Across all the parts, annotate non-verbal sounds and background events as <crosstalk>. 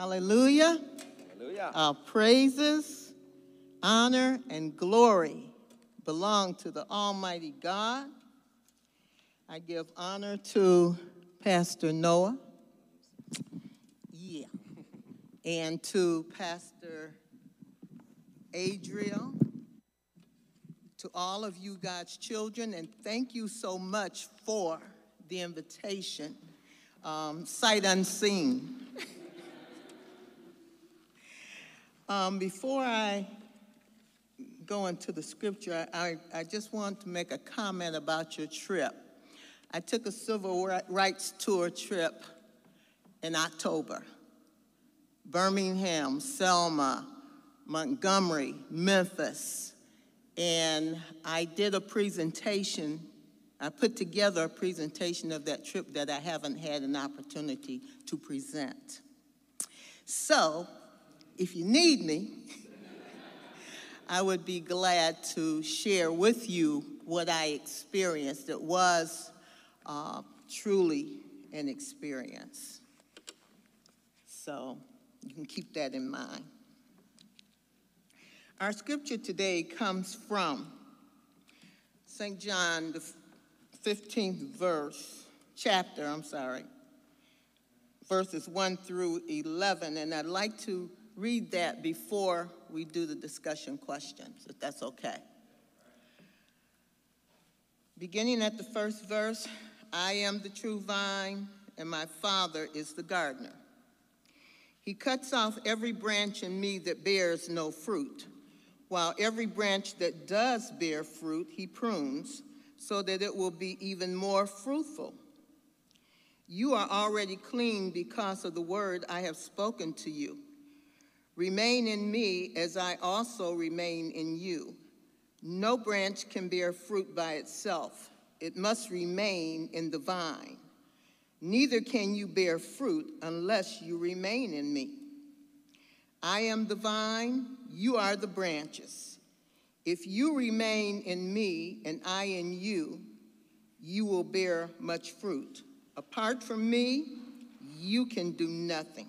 Hallelujah. Hallelujah. Our praises, honor, and glory belong to the Almighty God. I give honor to Pastor Noah. Yeah. And to Pastor Adriel, to all of you, God's children, and thank you so much for the invitation, um, sight unseen. Um, before I go into the scripture, I, I just want to make a comment about your trip. I took a civil rights tour trip in October. Birmingham, Selma, Montgomery, Memphis, and I did a presentation. I put together a presentation of that trip that I haven't had an opportunity to present. So, if you need me, I would be glad to share with you what I experienced. It was uh, truly an experience. So you can keep that in mind. Our scripture today comes from St. John, the 15th verse, chapter, I'm sorry, verses 1 through 11. And I'd like to read that before we do the discussion questions, if that's okay. Beginning at the first verse, I am the true vine, and my Father is the gardener. He cuts off every branch in me that bears no fruit, while every branch that does bear fruit, he prunes, so that it will be even more fruitful. You are already clean because of the word I have spoken to you. Remain in me as I also remain in you. No branch can bear fruit by itself, it must remain in the vine. Neither can you bear fruit unless you remain in me. I am the vine, you are the branches. If you remain in me and I in you, you will bear much fruit. Apart from me, you can do nothing.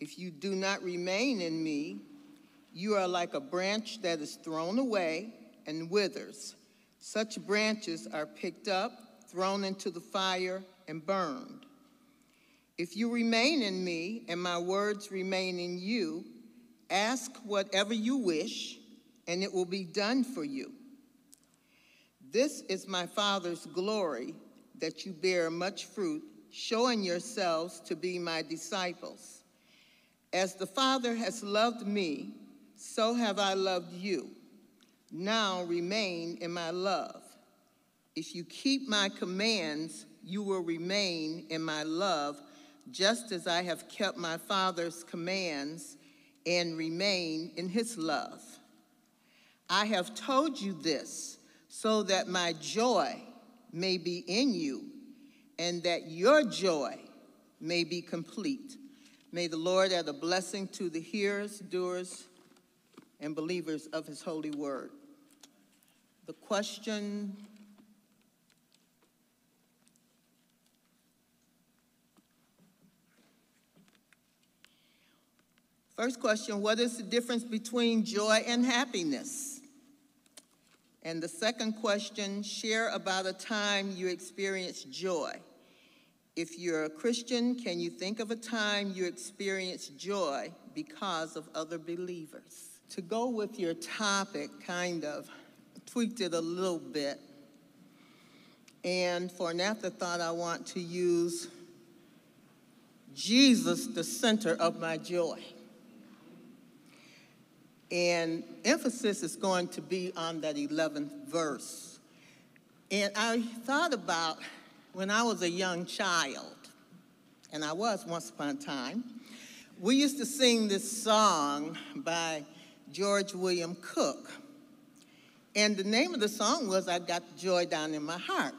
If you do not remain in me, you are like a branch that is thrown away and withers. Such branches are picked up, thrown into the fire, and burned. If you remain in me and my words remain in you, ask whatever you wish, and it will be done for you. This is my Father's glory, that you bear much fruit, showing yourselves to be my disciples. As the Father has loved me, so have I loved you. Now remain in my love. If you keep my commands, you will remain in my love, just as I have kept my Father's commands and remain in his love. I have told you this so that my joy may be in you and that your joy may be complete. May the Lord add a blessing to the hearers, doers, and believers of his holy word. The question First question, what is the difference between joy and happiness? And the second question, share about a time you experienced joy. If you're a Christian, can you think of a time you experienced joy because of other believers? To go with your topic, kind of, tweaked it a little bit. And for an afterthought, I want to use Jesus, the center of my joy. And emphasis is going to be on that 11th verse. And I thought about when I was a young child, and I was once upon a time, we used to sing this song by George William Cook. And the name of the song was I Got the Joy Down in My Heart.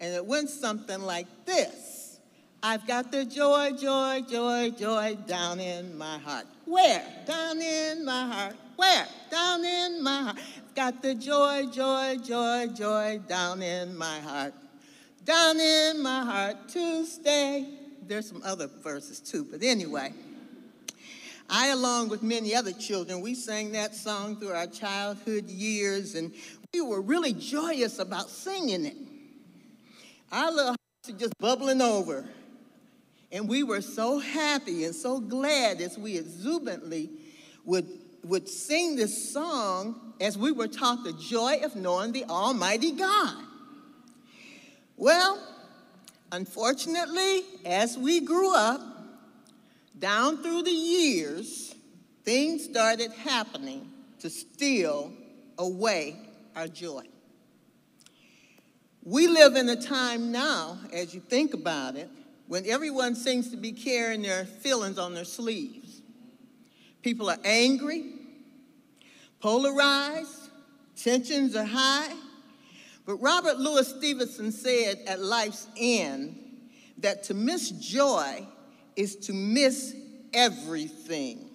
And it went something like this I've got the joy, joy, joy, joy down in my heart. Where? Down in my heart. Where? Down in my heart. I've got the joy, joy, joy, joy down in my heart down in my heart to stay. there's some other verses too, but anyway. I, along with many other children, we sang that song through our childhood years, and we were really joyous about singing it. Our little hearts were just bubbling over. And we were so happy and so glad as we exuberantly would, would sing this song as we were taught the joy of knowing the Almighty God. Well, unfortunately, as we grew up, down through the years, things started happening to steal away our joy. We live in a time now, as you think about it, when everyone seems to be carrying their feelings on their sleeves. People are angry, polarized, tensions are high. But Robert Louis Stevenson said at life's end that to miss joy is to miss everything.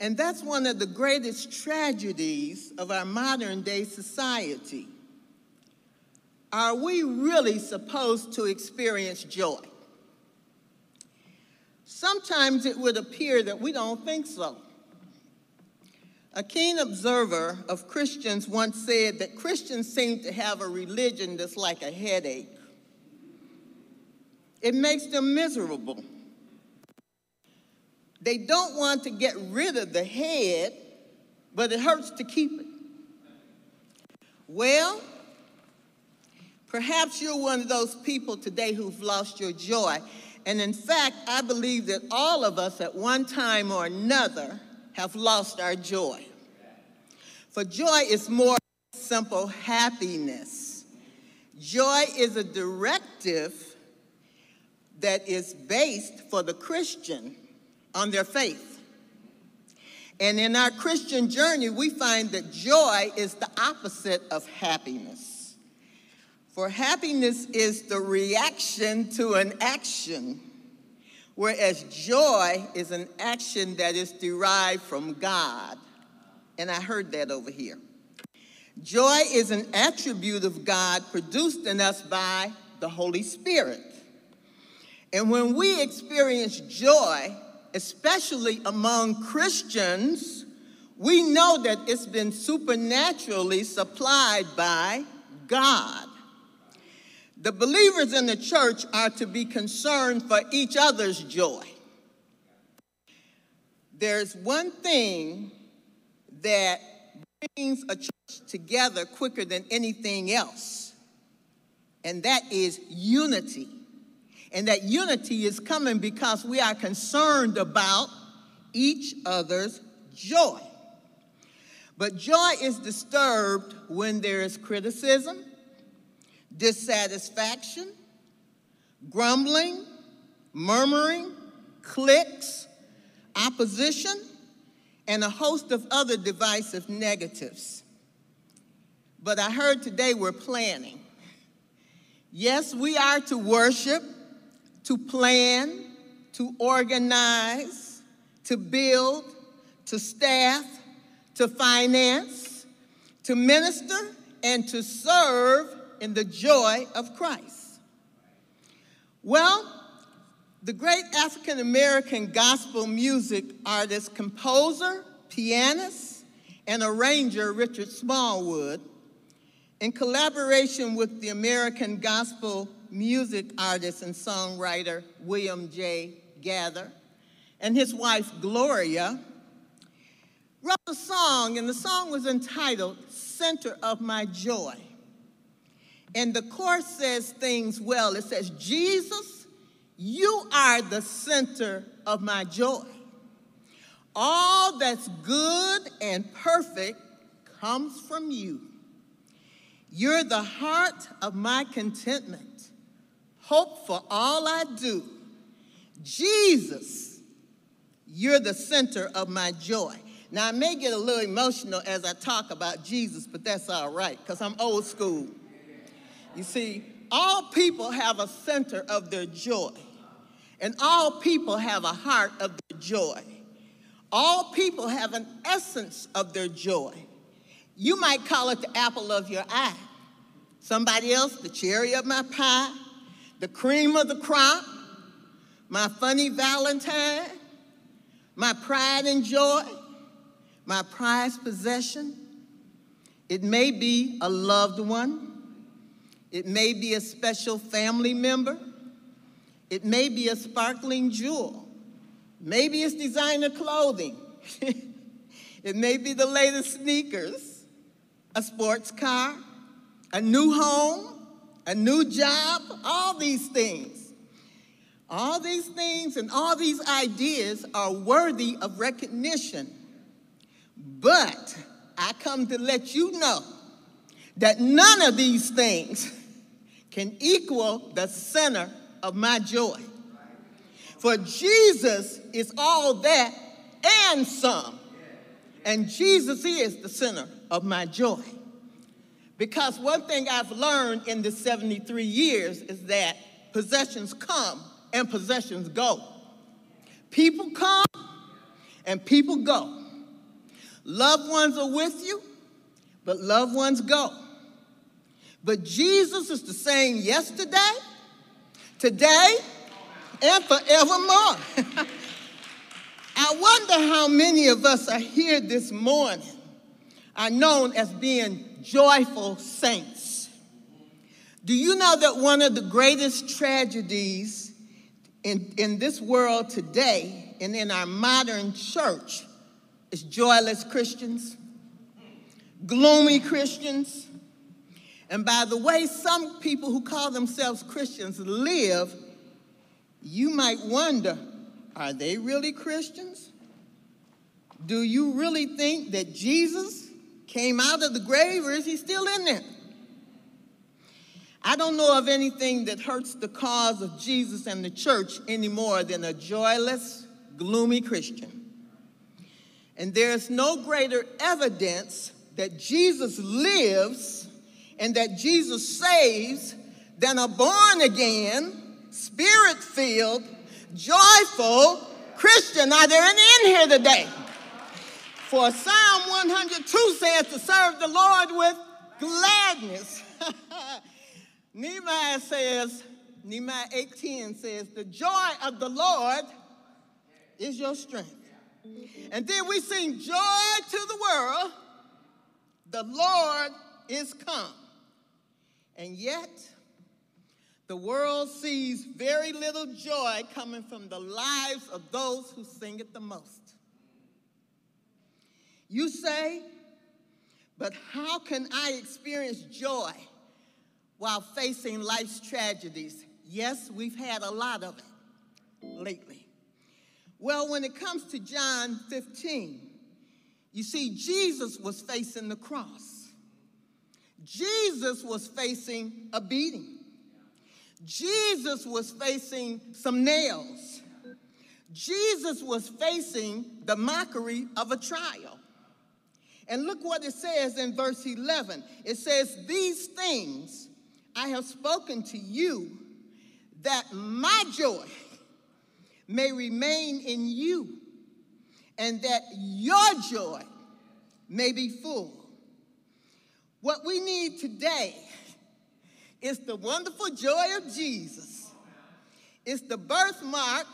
And that's one of the greatest tragedies of our modern day society. Are we really supposed to experience joy? Sometimes it would appear that we don't think so. A keen observer of Christians once said that Christians seem to have a religion that's like a headache. It makes them miserable. They don't want to get rid of the head, but it hurts to keep it. Well, perhaps you're one of those people today who've lost your joy. And in fact, I believe that all of us at one time or another have lost our joy. For joy is more simple happiness. Joy is a directive that is based for the Christian on their faith. And in our Christian journey, we find that joy is the opposite of happiness. For happiness is the reaction to an action, whereas joy is an action that is derived from God. And I heard that over here. Joy is an attribute of God produced in us by the Holy Spirit. And when we experience joy, especially among Christians, we know that it's been supernaturally supplied by God. The believers in the church are to be concerned for each other's joy. There's one thing that brings a church together quicker than anything else, and that is unity. And that unity is coming because we are concerned about each other's joy. But joy is disturbed when there is criticism, dissatisfaction, grumbling, murmuring, cliques, opposition, and a host of other divisive negatives. But I heard today we're planning. Yes, we are to worship to plan, to organize, to build, to staff, to finance, to minister, and to serve in the joy of Christ. Well, the great African American gospel music artist, composer, pianist, and arranger Richard Smallwood, in collaboration with the American Gospel music artist and songwriter William J. Gaither, and his wife Gloria wrote a song, and the song was entitled Center of My Joy. And the chorus says things well. It says, Jesus, you are the center of my joy. All that's good and perfect comes from you. You're the heart of my contentment hope for all I do. Jesus, you're the center of my joy. Now, I may get a little emotional as I talk about Jesus, but that's all right, because I'm old school. You see, all people have a center of their joy, and all people have a heart of their joy. All people have an essence of their joy. You might call it the apple of your eye. Somebody else, the cherry of my pie the cream of the crop, my funny Valentine, my pride and joy, my prized possession. It may be a loved one. It may be a special family member. It may be a sparkling jewel. Maybe it's designer clothing. <laughs> it may be the latest sneakers, a sports car, a new home, a new job, all these things. All these things and all these ideas are worthy of recognition. But I come to let you know that none of these things can equal the center of my joy. For Jesus is all that and some. And Jesus is the center of my joy. Because one thing I've learned in the 73 years is that possessions come and possessions go. People come and people go. Loved ones are with you, but loved ones go. But Jesus is the same yesterday, today, and forevermore. <laughs> I wonder how many of us are here this morning are known as being joyful saints. Do you know that one of the greatest tragedies in, in this world today and in our modern church is joyless Christians, gloomy Christians. And by the way, some people who call themselves Christians live, you might wonder are they really Christians? Do you really think that Jesus came out of the grave or is he still in there? I don't know of anything that hurts the cause of Jesus and the church any more than a joyless, gloomy Christian. And there's no greater evidence that Jesus lives and that Jesus saves than a born again, spirit filled, joyful Christian. Are there any in here today? For Psalm 102 says to serve the Lord with gladness. <laughs> Nehemiah says, Nehemiah 18 says, the joy of the Lord is your strength. And then we sing joy to the world. The Lord is come. And yet, the world sees very little joy coming from the lives of those who sing it the most. You say, but how can I experience joy while facing life's tragedies? Yes, we've had a lot of it lately. Well, when it comes to John 15, you see, Jesus was facing the cross. Jesus was facing a beating. Jesus was facing some nails. Jesus was facing the mockery of a trial. And look what it says in verse 11. It says, These things I have spoken to you, that my joy may remain in you, and that your joy may be full. What we need today is the wonderful joy of Jesus. It's the birthmark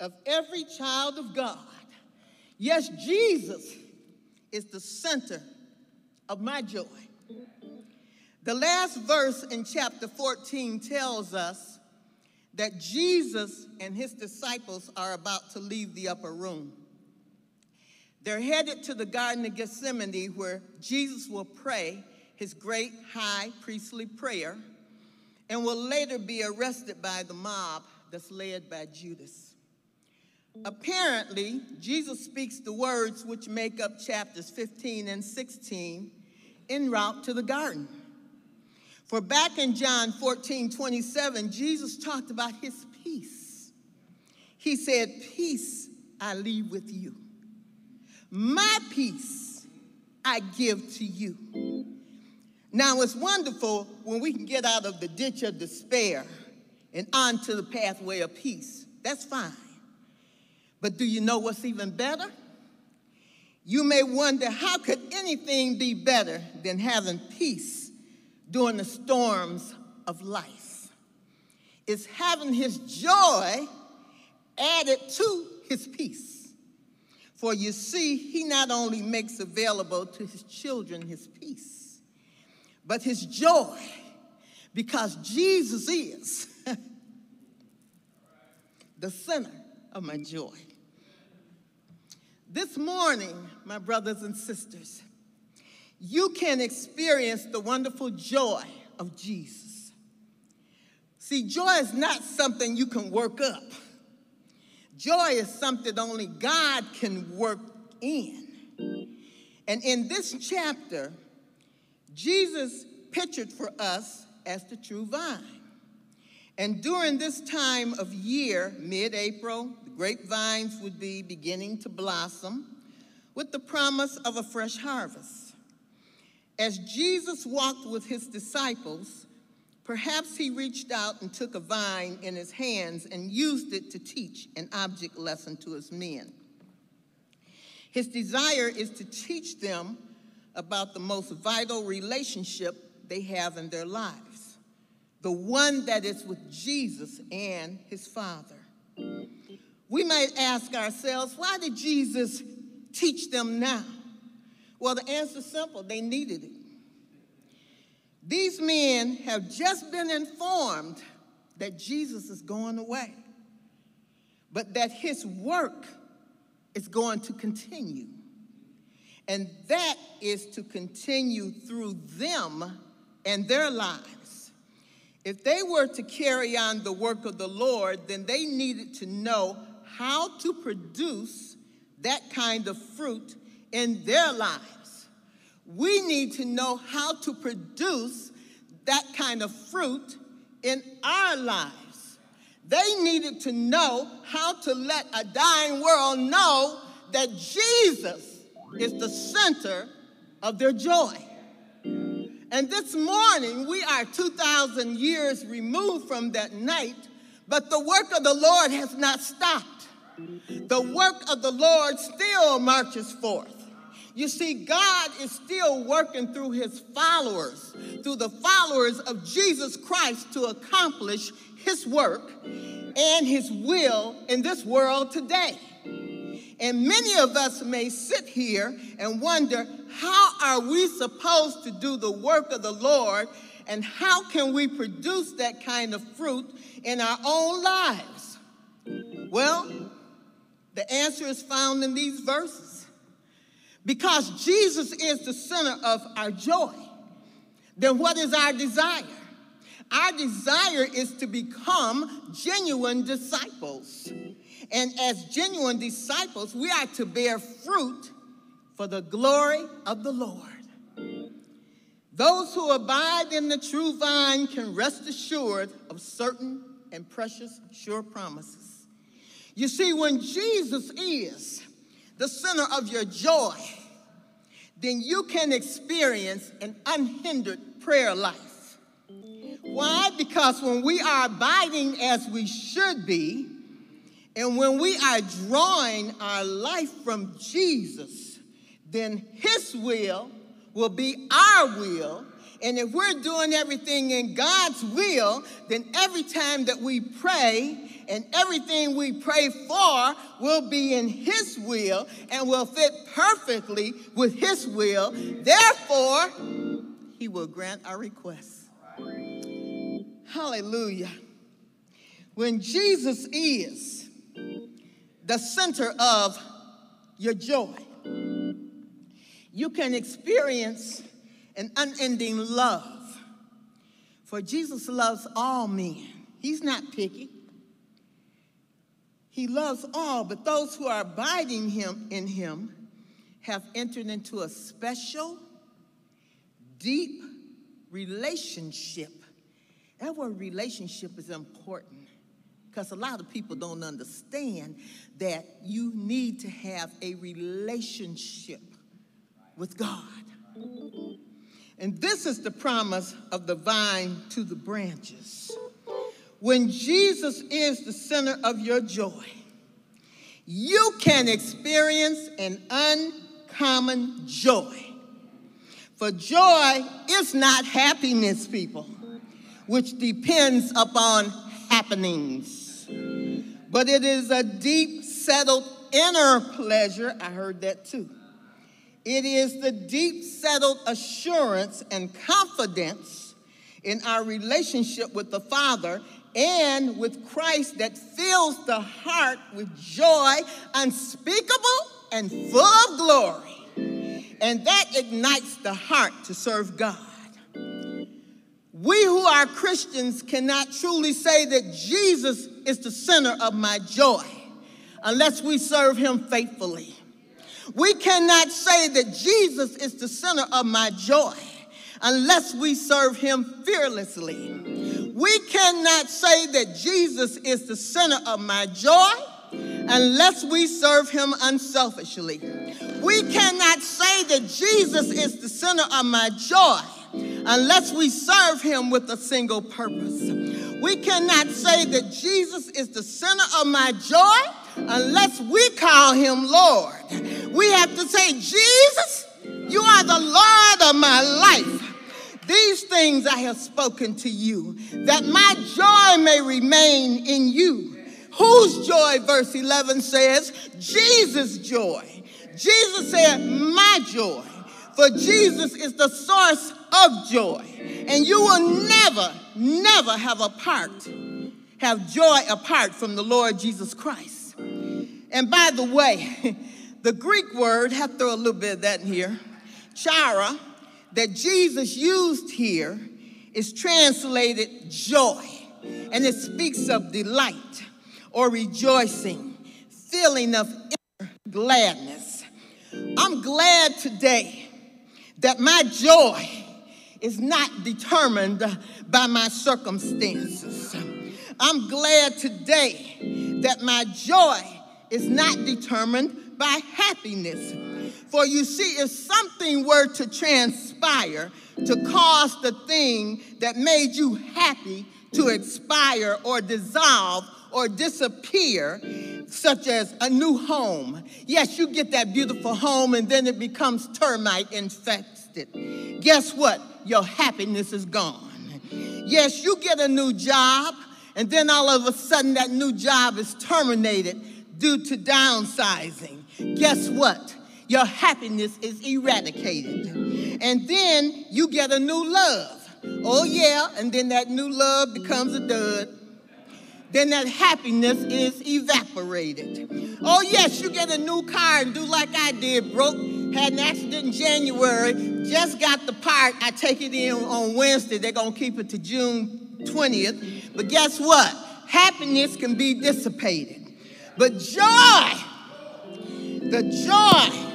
of every child of God. Yes, Jesus is the center of my joy. The last verse in chapter 14 tells us that Jesus and his disciples are about to leave the upper room. They're headed to the Garden of Gethsemane where Jesus will pray his great high priestly prayer and will later be arrested by the mob that's led by Judas. Apparently, Jesus speaks the words which make up chapters 15 and 16 en route to the garden. For back in John 14, 27, Jesus talked about his peace. He said, Peace I leave with you. My peace I give to you. Now it's wonderful when we can get out of the ditch of despair and onto the pathway of peace. That's fine. But do you know what's even better? You may wonder how could anything be better than having peace during the storms of life. It's having his joy added to his peace. For you see, he not only makes available to his children his peace, but his joy, because Jesus is <laughs> the center of my joy. This morning, my brothers and sisters, you can experience the wonderful joy of Jesus. See, joy is not something you can work up. Joy is something only God can work in. And in this chapter, Jesus pictured for us as the true vine. And during this time of year, mid April, the grapevines would be beginning to blossom with the promise of a fresh harvest. As Jesus walked with his disciples, perhaps he reached out and took a vine in his hands and used it to teach an object lesson to his men. His desire is to teach them about the most vital relationship they have in their lives the one that is with Jesus and his Father. We might ask ourselves, why did Jesus teach them now? Well, the answer is simple they needed it. These men have just been informed that Jesus is going away, but that his work is going to continue. And that is to continue through them and their lives. If they were to carry on the work of the Lord, then they needed to know how to produce that kind of fruit in their lives. We need to know how to produce that kind of fruit in our lives. They needed to know how to let a dying world know that Jesus is the center of their joy. And this morning, we are 2,000 years removed from that night, but the work of the Lord has not stopped. The work of the Lord still marches forth. You see, God is still working through his followers, through the followers of Jesus Christ to accomplish his work and his will in this world today. And many of us may sit here and wonder how are we supposed to do the work of the Lord and how can we produce that kind of fruit in our own lives? Well, the answer is found in these verses. Because Jesus is the center of our joy, then what is our desire? Our desire is to become genuine disciples. And as genuine disciples, we are to bear fruit for the glory of the Lord. Those who abide in the true vine can rest assured of certain and precious sure promises. You see, when Jesus is the center of your joy, then you can experience an unhindered prayer life. Why? Because when we are abiding as we should be, and when we are drawing our life from Jesus, then His will will be our will. And if we're doing everything in God's will, then every time that we pray and everything we pray for will be in His will and will fit perfectly with His will. Therefore, He will grant our requests. Hallelujah. When Jesus is the center of your joy. You can experience an unending love. For Jesus loves all men. He's not picky. He loves all, but those who are abiding him in him have entered into a special, deep relationship. That word relationship is important because a lot of people don't understand that you need to have a relationship with God. And this is the promise of the vine to the branches. When Jesus is the center of your joy, you can experience an uncommon joy. For joy is not happiness, people, which depends upon happenings but it is a deep, settled inner pleasure. I heard that too. It is the deep, settled assurance and confidence in our relationship with the Father and with Christ that fills the heart with joy unspeakable and full of glory. And that ignites the heart to serve God. We who are Christians cannot truly say that Jesus is the center of my joy unless we serve him faithfully. We cannot say that Jesus is the center of my joy unless we serve him fearlessly. We cannot say that Jesus is the center of my joy unless we serve him unselfishly. We cannot say that Jesus is the center of my joy unless we serve him with a single purpose. We cannot say that Jesus is the center of my joy unless we call him Lord. We have to say, Jesus, you are the Lord of my life. These things I have spoken to you, that my joy may remain in you. Whose joy, verse 11 says, Jesus' joy. Jesus said, My joy. For Jesus is the source of joy. And you will never, never have a part, have joy apart from the Lord Jesus Christ. And by the way, <laughs> the Greek word, have to throw a little bit of that in here, chara, that Jesus used here is translated joy. And it speaks of delight or rejoicing, feeling of inner gladness. I'm glad today that my joy is not determined by my circumstances. I'm glad today that my joy is not determined by happiness. For you see, if something were to transpire to cause the thing that made you happy to expire or dissolve or disappear, such as a new home. Yes, you get that beautiful home and then it becomes termite infested. Guess what? Your happiness is gone. Yes, you get a new job and then all of a sudden that new job is terminated due to downsizing. Guess what? Your happiness is eradicated. And then you get a new love. Oh, yeah, and then that new love becomes a dud then that happiness is evaporated. Oh, yes, you get a new car and do like I did, broke, had an accident in January, just got the part. I take it in on Wednesday. They're going to keep it to June 20th. But guess what? Happiness can be dissipated. But joy, the joy,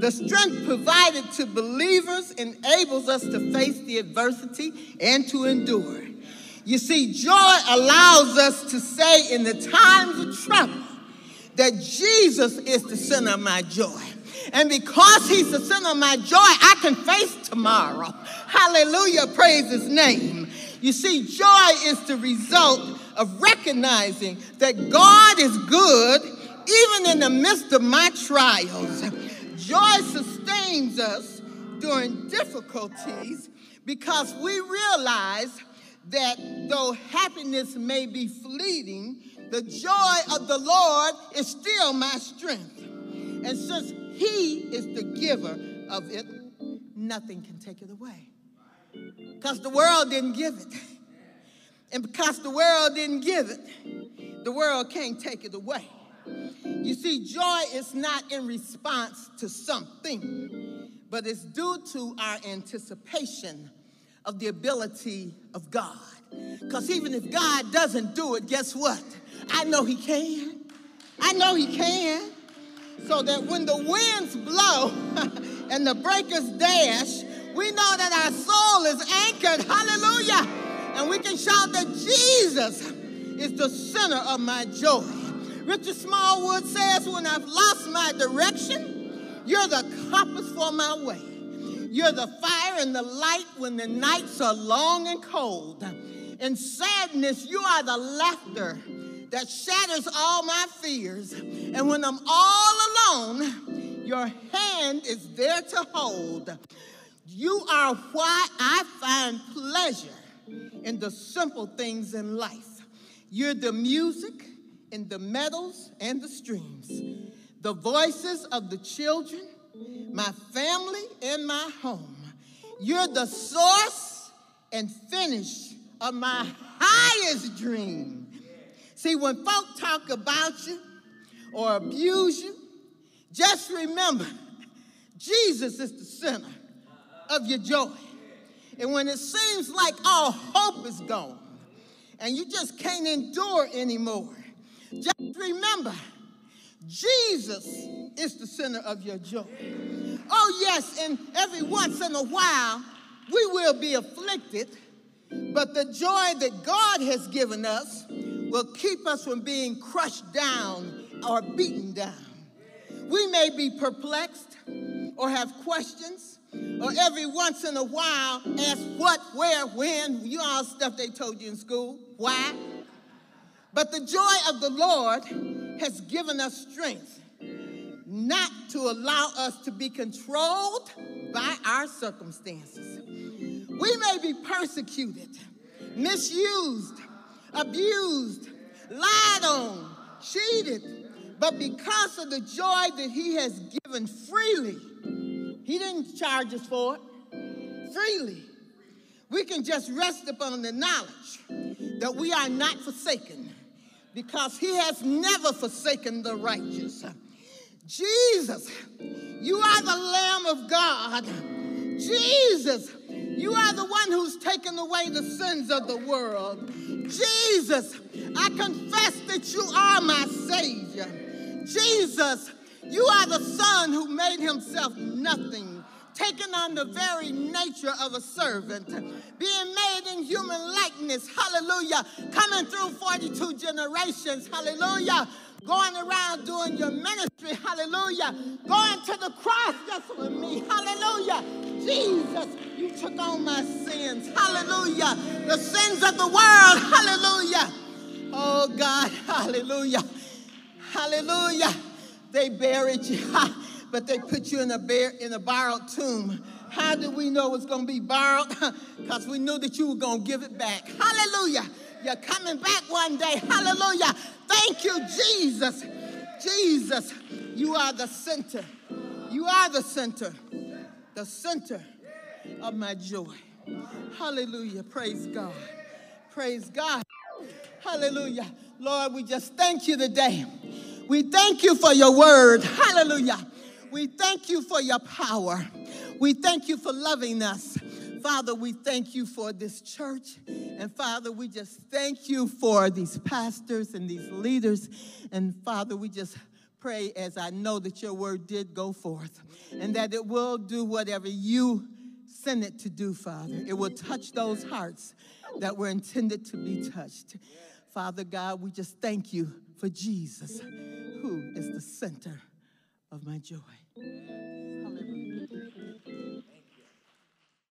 the strength provided to believers enables us to face the adversity and to endure. You see, joy allows us to say in the times of trouble that Jesus is the center of my joy. And because he's the center of my joy, I can face tomorrow. Hallelujah, praise his name. You see, joy is the result of recognizing that God is good even in the midst of my trials. Joy sustains us during difficulties because we realize that though happiness may be fleeting, the joy of the Lord is still my strength. And since He is the giver of it, nothing can take it away. Because the world didn't give it. And because the world didn't give it, the world can't take it away. You see, joy is not in response to something, but it's due to our anticipation of the ability of God. Because even if God doesn't do it, guess what? I know He can. I know He can. So that when the winds blow <laughs> and the breakers dash, we know that our soul is anchored. Hallelujah. And we can shout that Jesus is the center of my joy. Richard Smallwood says, When I've lost my direction, you're the compass for my way. You're the fire and the light when the nights are long and cold. In sadness, you are the laughter that shatters all my fears. And when I'm all alone, your hand is there to hold. You are why I find pleasure in the simple things in life. You're the music in the meadows and the streams, the voices of the children, my family, and my home. You're the source and finish of my highest dream. See, when folk talk about you or abuse you, just remember Jesus is the center of your joy. And when it seems like all hope is gone and you just can't endure anymore, just remember Jesus is the center of your joy. Oh, yes, and every once in a while we will be afflicted, but the joy that God has given us will keep us from being crushed down or beaten down. We may be perplexed or have questions, or every once in a while ask what, where, when, you all stuff they told you in school. Why? But the joy of the Lord has given us strength not to allow us to be controlled by our circumstances. We may be persecuted, misused, abused, lied on, cheated, but because of the joy that He has given freely, He didn't charge us for it, freely. We can just rest upon the knowledge that we are not forsaken because He has never forsaken the righteous. Jesus, you are the Lamb of God. Jesus, you are the one who's taken away the sins of the world. Jesus, I confess that you are my Savior. Jesus, you are the Son who made himself nothing, taking on the very nature of a servant, being made in human likeness, hallelujah, coming through 42 generations, hallelujah, going around doing your ministry, hallelujah, going to the cross just with me, hallelujah. Jesus, you took on my sins, hallelujah, the sins of the world, hallelujah. Oh God, <laughs> hallelujah. Hallelujah. They buried you, <laughs> but they put you in a, bear, in a borrowed tomb. How do we know it's going to be borrowed? <laughs> Because we knew that you were going to give it back. Hallelujah. You're coming back one day. Hallelujah. Thank you, Jesus. Jesus, you are the center. You are the center. The center of my joy. Hallelujah. Praise God. Praise God. Hallelujah. Lord, we just thank you today. We thank you for your word. Hallelujah. We thank you for your power. We thank you for loving us. Father, we thank you for this church. And Father, we just thank you for these pastors and these leaders. And Father, we just pray as I know that your word did go forth and that it will do whatever you send it to do, Father. It will touch those hearts that were intended to be touched. Father God, we just thank you for Jesus, who is the center of my joy.